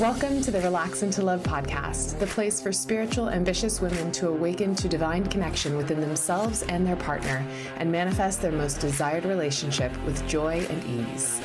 Welcome to the Relax into Love podcast, the place for spiritual, ambitious women to awaken to divine connection within themselves and their partner and manifest their most desired relationship with joy and ease.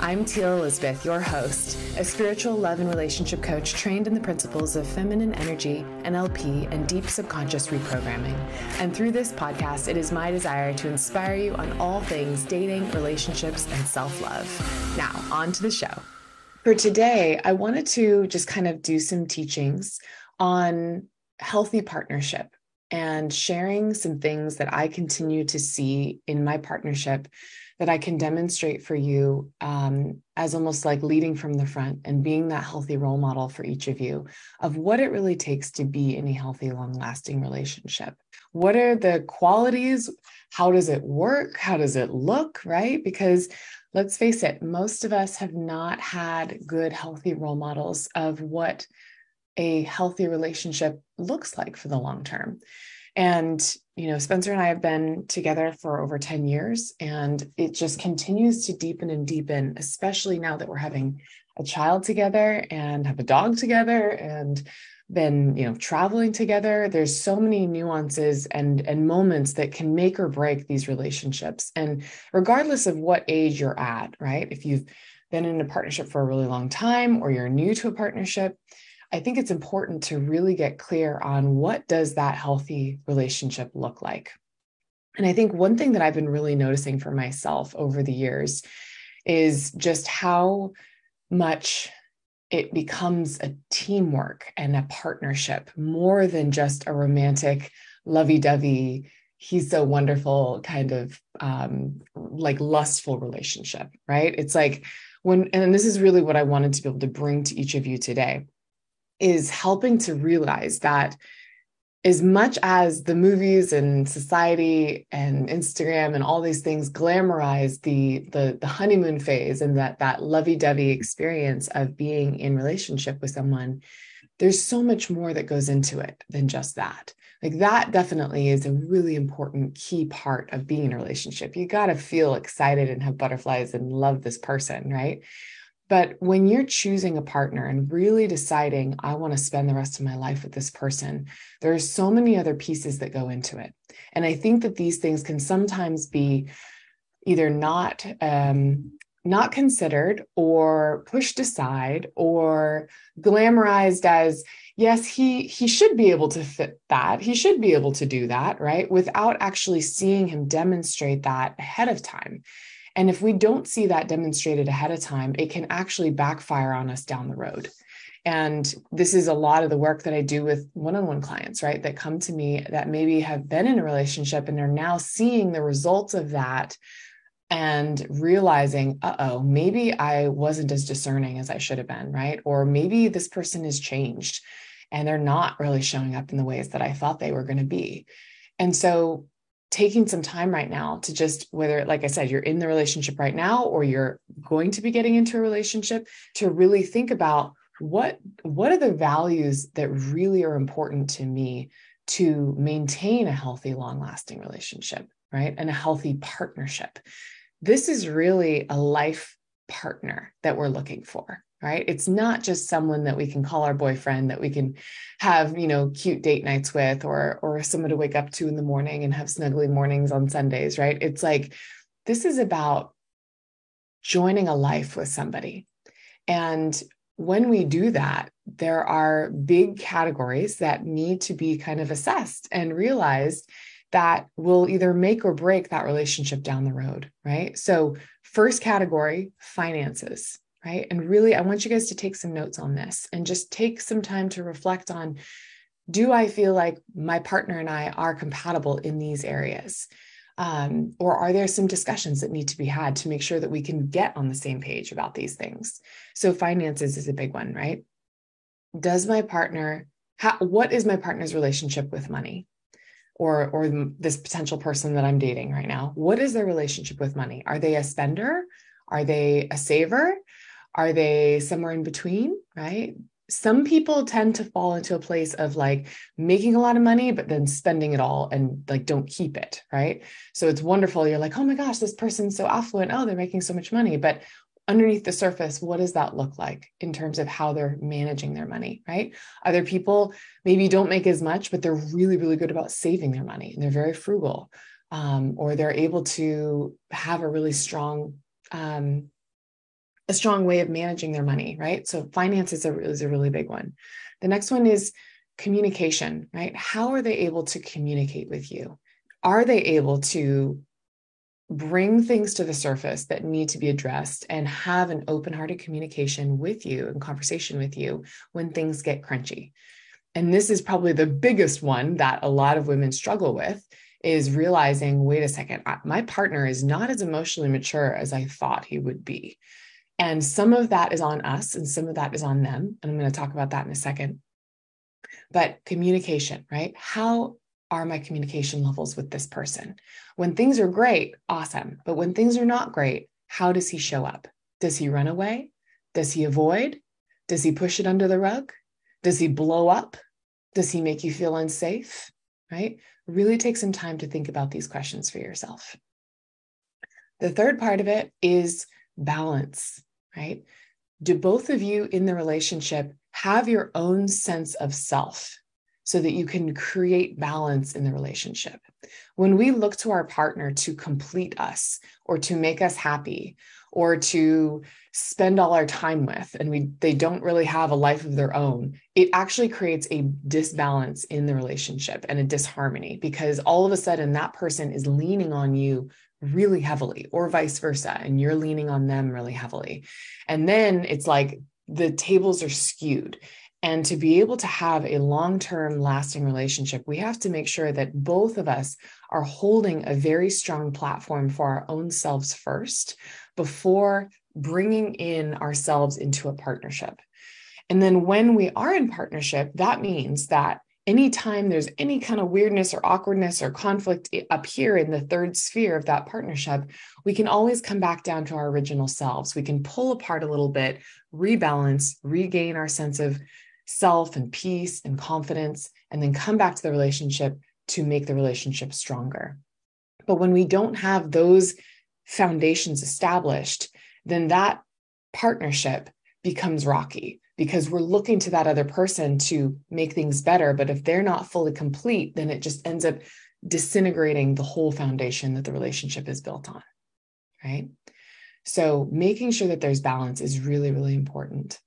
I'm Teal Elisabeth, your host, a spiritual love and relationship coach trained in the principles of feminine energy, NLP, and deep subconscious reprogramming. And through this podcast, it is my desire to inspire you on all things dating, relationships, and self love. Now, on to the show. For today, I wanted to just kind of do some teachings on healthy partnership and sharing some things that I continue to see in my partnership that I can demonstrate for you um, as almost like leading from the front and being that healthy role model for each of you of what it really takes to be in a healthy, long lasting relationship. What are the qualities? How does it work? How does it look? Right? Because let's face it, most of us have not had good, healthy role models of what a healthy relationship looks like for the long term. And, you know, Spencer and I have been together for over 10 years, and it just continues to deepen and deepen, especially now that we're having a child together and have a dog together and been you know traveling together. There's so many nuances and and moments that can make or break these relationships. And regardless of what age you're at right if you've been in a partnership for a really long time or you're new to a partnership i think it's important to really get clear on what does that healthy relationship look like. And i think one thing that i've been really noticing for myself over the years is just how much it becomes a teamwork and a partnership more than just a romantic, lovey dovey, he's so wonderful kind of um, like lustful relationship, right? It's like when, and this is really what I wanted to be able to bring to each of you today is helping to realize that as much as the movies and society and Instagram and all these things glamorize the the, the honeymoon phase and that that lovey-dovey experience of being in relationship with someone, there's so much more that goes into it than just that. Like that definitely is a really important key part of being in a relationship. You got to feel excited and have butterflies and love this person, right? But when you're choosing a partner and really deciding, I want to spend the rest of my life with this person, there are so many other pieces that go into it. And I think that these things can sometimes be either not um, not considered or pushed aside or glamorized as yes he he should be able to fit that. He should be able to do that right? Without actually seeing him demonstrate that ahead of time and if we don't see that demonstrated ahead of time, it can actually backfire on us down the road. And this is a lot of the work that I do with one on one clients, right? That come to me that maybe have been in a relationship and they're now seeing the results of that and realizing, uh oh, maybe I wasn't as discerning as I should have been, right? Or maybe this person has changed and they're not really showing up in the ways that I thought they were going to be. And so taking some time right now to just whether like i said you're in the relationship right now or you're going to be getting into a relationship to really think about what what are the values that really are important to me to maintain a healthy long lasting relationship right? And a healthy partnership. This is really a life partner that we're looking for right? It's not just someone that we can call our boyfriend that we can have you know cute date nights with or or someone to wake up to in the morning and have snuggly mornings on sundays right? It's like this is about joining a life with somebody. And when we do that there are big categories that need to be kind of assessed and realized that will either make or break that relationship down the road right? So first category finances right? And really, I want you guys to take some notes on this and just take some time to reflect on do I feel like my partner and I are compatible in these areas? Um, or are there some discussions that need to be had to make sure that we can get on the same page about these things? So, finances is a big one, right? Does my partner, what is my partner's relationship with money? Or, or this potential person that I'm dating right now, what is their relationship with money? Are they a spender? Are they a saver? Are they somewhere in between, right? Some people tend to fall into a place of like making a lot of money, but then spending it all and like don't keep it, right? So it's wonderful. You're like, oh my gosh, this person's so affluent. Oh, they're making so much money. But underneath the surface, what does that look like in terms of how they're managing their money, right? Other people maybe don't make as much, but they're really, really good about saving their money and they're very frugal, um, or they're able to have a really strong, um, a strong way of managing their money, right? So finance is a, is a really big one. The next one is communication, right? How are they able to communicate with you? Are they able to bring things to the surface that need to be addressed and have an open hearted communication with you and conversation with you when things get crunchy. And this is probably the biggest one that a lot of women struggle with is realizing wait a second, my partner is not as emotionally mature as I thought he would be. And some of that is on us and some of that is on them. And I'm going to talk about that in a second. But communication, right? How are my communication levels with this person? When things are great, awesome. But when things are not great, how does he show up? Does he run away? Does he avoid? Does he push it under the rug? Does he blow up? Does he make you feel unsafe? Right? Really take some time to think about these questions for yourself. The third part of it is balance, right? Do both of you in the relationship have your own sense of self? so that you can create balance in the relationship. When we look to our partner to complete us or to make us happy or to spend all our time with and we they don't really have a life of their own, it actually creates a disbalance in the relationship and a disharmony because all of a sudden that person is leaning on you really heavily or vice versa and you're leaning on them really heavily. And then it's like the tables are skewed and to be able to have a long term lasting relationship, we have to make sure that both of us are holding a very strong platform for our own selves first before bringing in ourselves into a partnership. And then when we are in partnership, that means that anytime there's any kind of weirdness or awkwardness or conflict up here in the third sphere of that partnership, we can always come back down to our original selves. We can pull apart a little bit, rebalance, regain our sense of self and peace and confidence, and then come back to the relationship to make the relationship stronger. But when we don't have those foundations established, then that partnership becomes rocky because we're looking to that other person to make things better. But if they're not fully complete, then it just ends up disintegrating the whole foundation that the relationship is built on. Right. So making sure that there's balance is really, really important.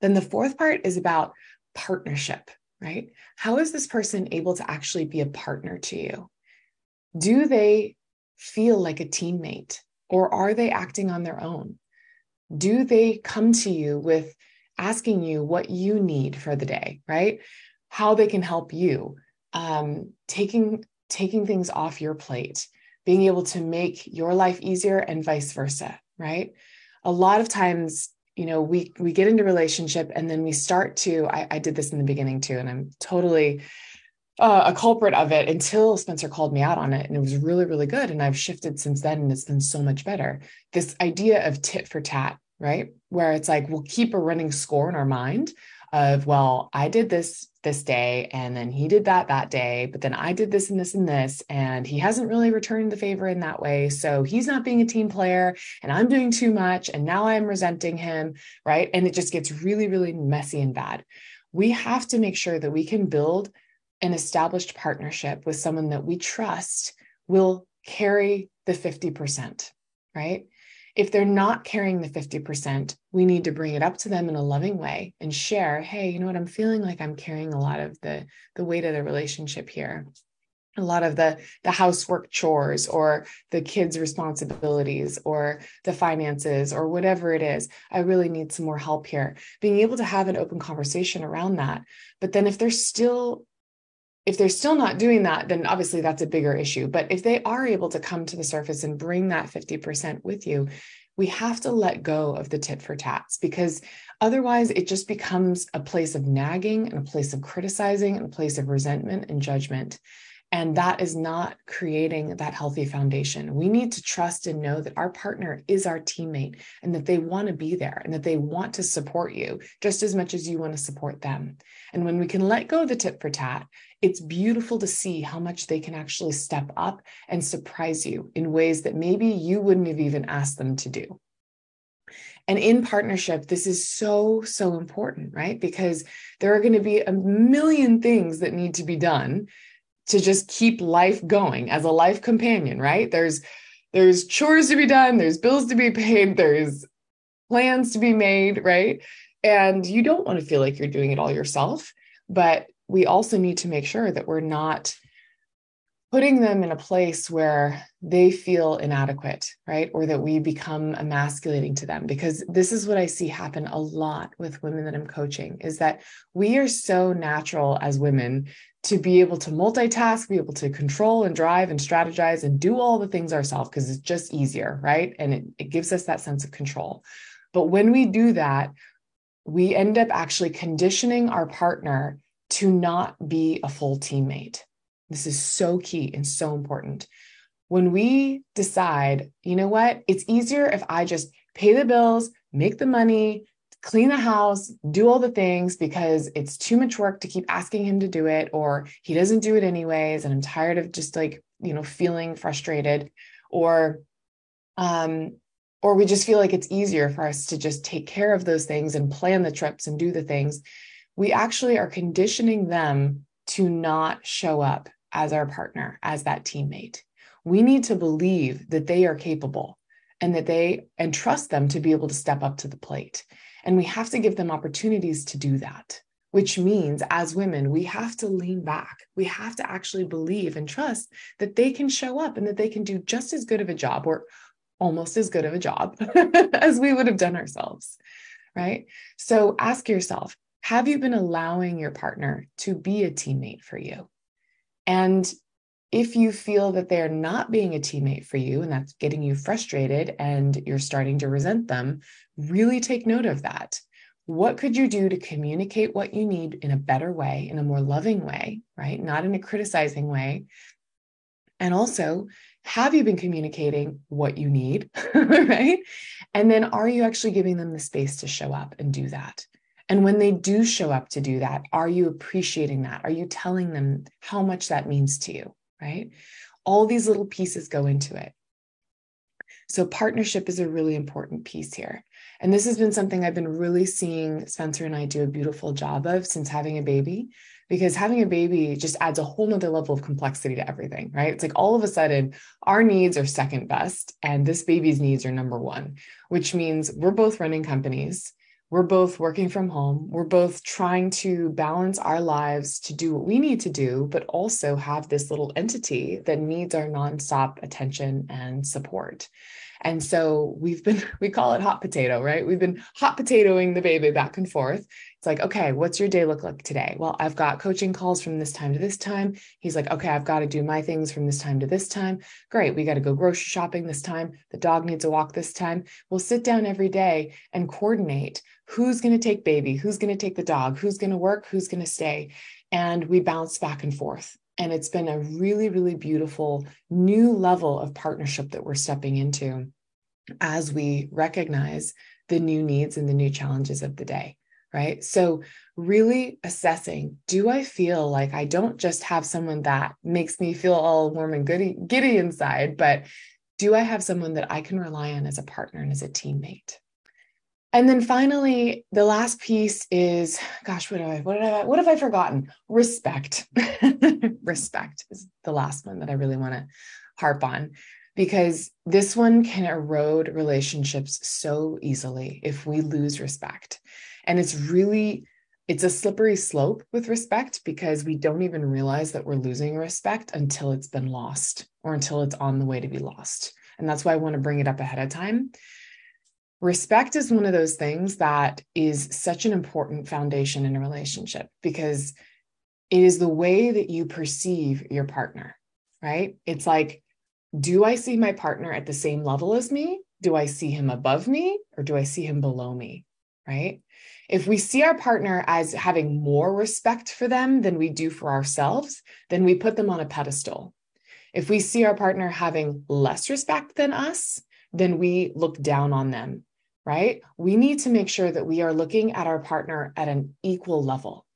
Then the fourth part is about partnership, right? How is this person able to actually be a partner to you? Do they feel like a teammate or are they acting on their own? Do they come to you with asking you what you need for the day, right? How they can help you, um, taking taking things off your plate, being able to make your life easier and vice versa, right? A lot of times you know we we get into relationship and then we start to I, I did this in the beginning too and i'm totally uh, a culprit of it until spencer called me out on it and it was really really good and i've shifted since then and it's been so much better this idea of tit for tat right? Where it's like we'll keep a running score in our mind of well i did this this day and then he did that that day but then i did this and this and this and he hasn't really returned the favor in that way. So he's not being a team player and i'm doing too much and now i'm resenting him right? And it just gets really really messy and bad. We have to make sure that we can build an established partnership with someone that we trust will carry the 50% right if they're not carrying the 50%, we need to bring it up to them in a loving way and share, hey, you know what, I'm feeling like I'm carrying a lot of the, the weight of the relationship here. A lot of the, the housework chores or the kids' responsibilities or the finances or whatever it is. I really need some more help here. Being able to have an open conversation around that. But then if they're still if they're still not doing that, then obviously that's a bigger issue. But if they are able to come to the surface and bring that 50% with you, we have to let go of the tit for tats because otherwise it just becomes a place of nagging and a place of criticizing and a place of resentment and judgment. And that is not creating that healthy foundation. We need to trust and know that our partner is our teammate and that they want to be there and that they want to support you just as much as you want to support them. And when we can let go of the tit for tat, it's beautiful to see how much they can actually step up and surprise you in ways that maybe you wouldn't have even asked them to do. And in partnership, this is so, so important, right? Because there are going to be a million things that need to be done to just keep life going as a life companion, right? There's there's chores to be done, there's bills to be paid, there's plans to be made, right? And you don't want to feel like you're doing it all yourself, but we also need to make sure that we're not putting them in a place where they feel inadequate, right? Or that we become emasculating to them. Because this is what I see happen a lot with women that I'm coaching is that we are so natural as women to be able to multitask, be able to control and drive and strategize and do all the things ourselves because it's just easier, right? And it, it gives us that sense of control. But when we do that, we end up actually conditioning our partner to not be a full teammate this is so key and so important. When we decide, you know what, it's easier if I just pay the bills, make the money, clean the house, do all the things because it's too much work to keep asking him to do it, or he doesn't do it anyways. And I'm tired of just like, you know, feeling frustrated, or, um, or we just feel like it's easier for us to just take care of those things and plan the trips and do the things. We actually are conditioning them to not show up as our partner, as that teammate. We need to believe that they are capable and that they and trust them to be able to step up to the plate. And we have to give them opportunities to do that, which means as women, we have to lean back. We have to actually believe and trust that they can show up and that they can do just as good of a job or almost as good of a job as we would have done ourselves. Right. So ask yourself have you been allowing your partner to be a teammate for you? And if you feel that they're not being a teammate for you and that's getting you frustrated and you're starting to resent them, really take note of that. What could you do to communicate what you need in a better way, in a more loving way, right? Not in a criticizing way. And also, have you been communicating what you need, right? And then are you actually giving them the space to show up and do that? And when they do show up to do that, are you appreciating that? Are you telling them how much that means to you? Right? All these little pieces go into it. So, partnership is a really important piece here. And this has been something I've been really seeing Spencer and I do a beautiful job of since having a baby, because having a baby just adds a whole nother level of complexity to everything, right? It's like all of a sudden our needs are second best and this baby's needs are number one, which means we're both running companies we're both working from home. We're both trying to balance our lives to do what we need to do, but also have this little entity that needs our nonstop attention and support. And so we've been, we call it hot potato, right? We've been hot potatoing the baby back and forth. It's like, okay, what's your day look like today? Well, I've got coaching calls from this time to this time. He's like, okay, I've got to do my things from this time to this time. Great. We got to go grocery shopping this time. The dog needs a walk this time. We'll sit down every day and coordinate who's going to take baby, who's going to take the dog, who's going to work, who's going to stay. And we bounce back and forth. And it's been a really, really beautiful new level of partnership that we're stepping into as we recognize the new needs and the new challenges of the day. Right. So, really assessing do I feel like I don't just have someone that makes me feel all warm and goody, giddy inside, but do I have someone that I can rely on as a partner and as a teammate? And then finally, the last piece is, gosh, what have I, what have I, what have I forgotten? Respect. Respect is the last one that I really want to harp on because this one can erode relationships so easily if we lose respect. And it's really, it's a slippery slope with respect because we don't even realize that we're losing respect until it's been lost or until it's on the way to be lost. And that's why I want to bring it up ahead of time respect is one of those things that is such an important foundation in a relationship because it is the way that you perceive your partner, right? It's like, do I see my partner at the same level as me? Do I see him above me or do I see him below me? Right? If we see our partner as having more respect for them than we do for ourselves, then we put them on a pedestal. If we see our partner having less respect than us, then we look down on them right? We need to make sure that we are looking at our partner at an equal level,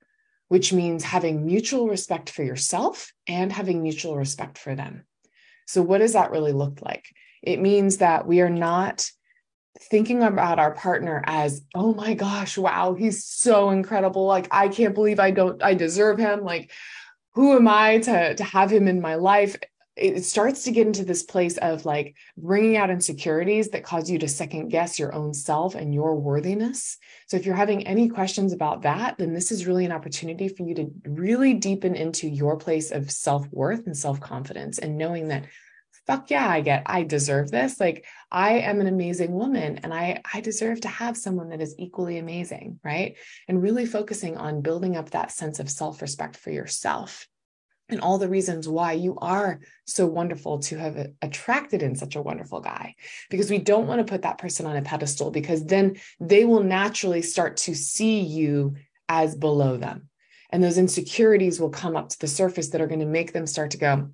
which means having mutual respect for yourself and having mutual respect for them. So, what does that really look like? It means that we are not thinking about our partner as, oh my gosh, wow, he's so incredible. Like, I can't believe I don't, I deserve him. Like, who am I to, to have him in my life? It starts to get into this place of like bringing out insecurities that cause you to second guess your own self and your worthiness. So, if you're having any questions about that, then this is really an opportunity for you to really deepen into your place of self worth and self confidence and knowing that fuck yeah, I get, I deserve this. Like I am an amazing woman and I, I deserve to have someone that is equally amazing. Right. And really focusing on building up that sense of self respect for yourself and all the reasons why you are so wonderful to have attracted in such a wonderful guy because we don't want to put that person on a pedestal because then they will naturally start to see you as below them and those insecurities will come up to the surface that are going to make them start to go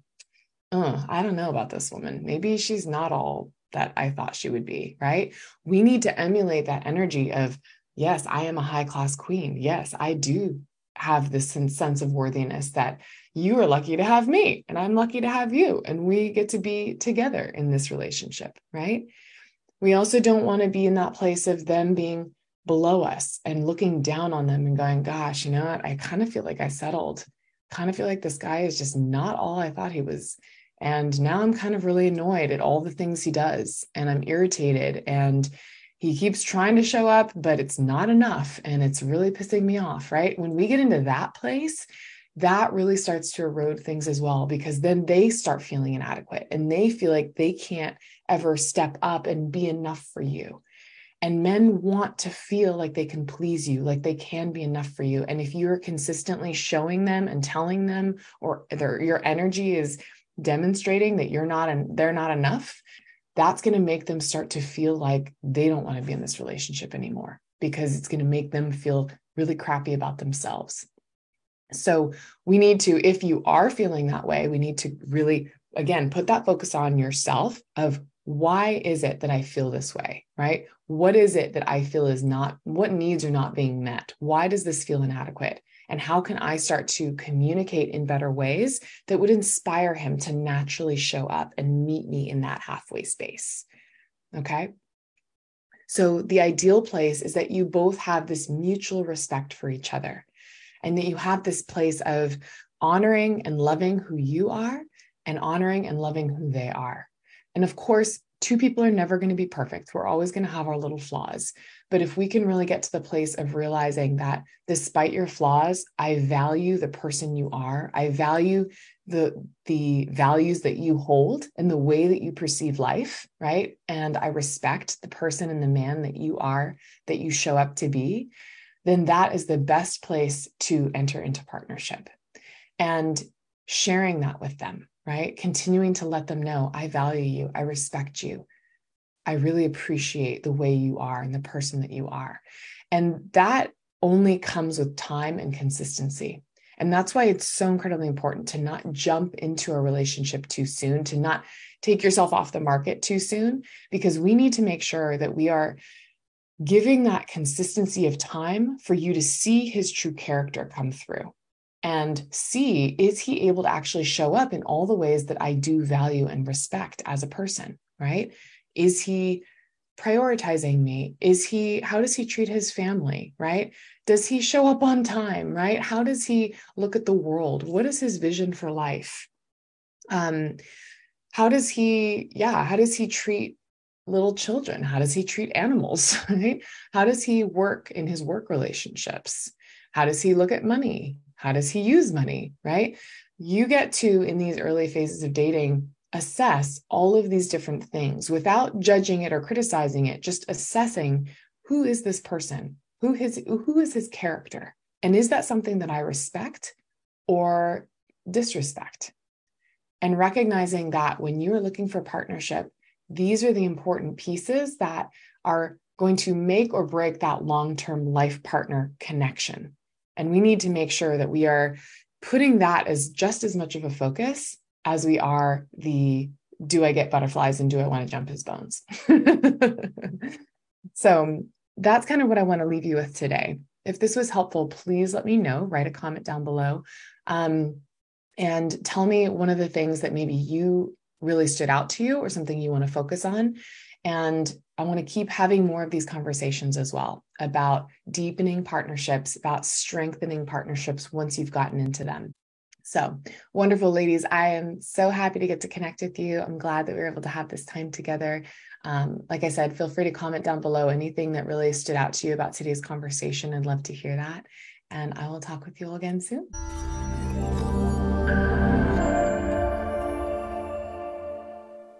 oh, I don't know about this woman. Maybe she's not all that I thought she would be, right? We need to emulate that energy of, yes, I am a high class queen. Yes, I do have this sense of worthiness that you are lucky to have me and I'm lucky to have you. And we get to be together in this relationship, right? We also don't want to be in that place of them being below us and looking down on them and going, gosh, you know what? I kind of feel like I settled. Kind of feel like this guy is just not all I thought he was and now I'm kind of really annoyed at all the things he does, and I'm irritated. And he keeps trying to show up, but it's not enough. And it's really pissing me off, right? When we get into that place, that really starts to erode things as well, because then they start feeling inadequate and they feel like they can't ever step up and be enough for you. And men want to feel like they can please you, like they can be enough for you. And if you're consistently showing them and telling them, or their, your energy is demonstrating that you're not and they're not enough, that's going to make them start to feel like they don't want to be in this relationship anymore because it's going to make them feel really crappy about themselves. So we need to, if you are feeling that way, we need to really, again, put that focus on yourself of why is it that I feel this way, right? What is it that I feel is not, what needs are not being met? Why does this feel inadequate? And how can I start to communicate in better ways that would inspire him to naturally show up and meet me in that halfway space? Okay. So, the ideal place is that you both have this mutual respect for each other and that you have this place of honoring and loving who you are and honoring and loving who they are. And of course, two people are never going to be perfect. We're always going to have our little flaws. But if we can really get to the place of realizing that despite your flaws, I value the person you are, I value the the values that you hold and the way that you perceive life, right? And I respect the person and the man that you are, that you show up to be, then that is the best place to enter into partnership. And sharing that with them, right? Continuing to let them know I value you, I respect you, I really appreciate the way you are and the person that you are. And that only comes with time and consistency. And that's why it's so incredibly important to not jump into a relationship too soon, to not take yourself off the market too soon, because we need to make sure that we are giving that consistency of time for you to see his true character come through and see is he able to actually show up in all the ways that I do value and respect as a person, right? Is he prioritizing me? Is he, how does he treat his family, right? Does he show up on time, right? How does he look at the world? What is his vision for life? Um, how does he, yeah, how does he treat little children? How does he treat animals, right? How does he work in his work relationships? How does he look at money? How does he use money, right? You get to, in these early phases of dating, assess all of these different things without judging it or criticizing it, just assessing who is this person? Who his who is his character? And is that something that I respect or disrespect? And recognizing that when you are looking for partnership, these are the important pieces that are going to make or break that long term life partner connection. And we need to make sure that we are putting that as just as much of a focus as we are the do I get butterflies and do I want to jump his bones? so that's kind of what I want to leave you with today. If this was helpful, please let me know. Write a comment down below. Um, and tell me one of the things that maybe you really stood out to you or something you want to focus on. And I want to keep having more of these conversations as well about deepening partnerships, about strengthening partnerships once you've gotten into them. So wonderful, ladies. I am so happy to get to connect with you. I'm glad that we were able to have this time together. Um, like I said, feel free to comment down below anything that really stood out to you about today's conversation. I'd love to hear that. And I will talk with you all again soon.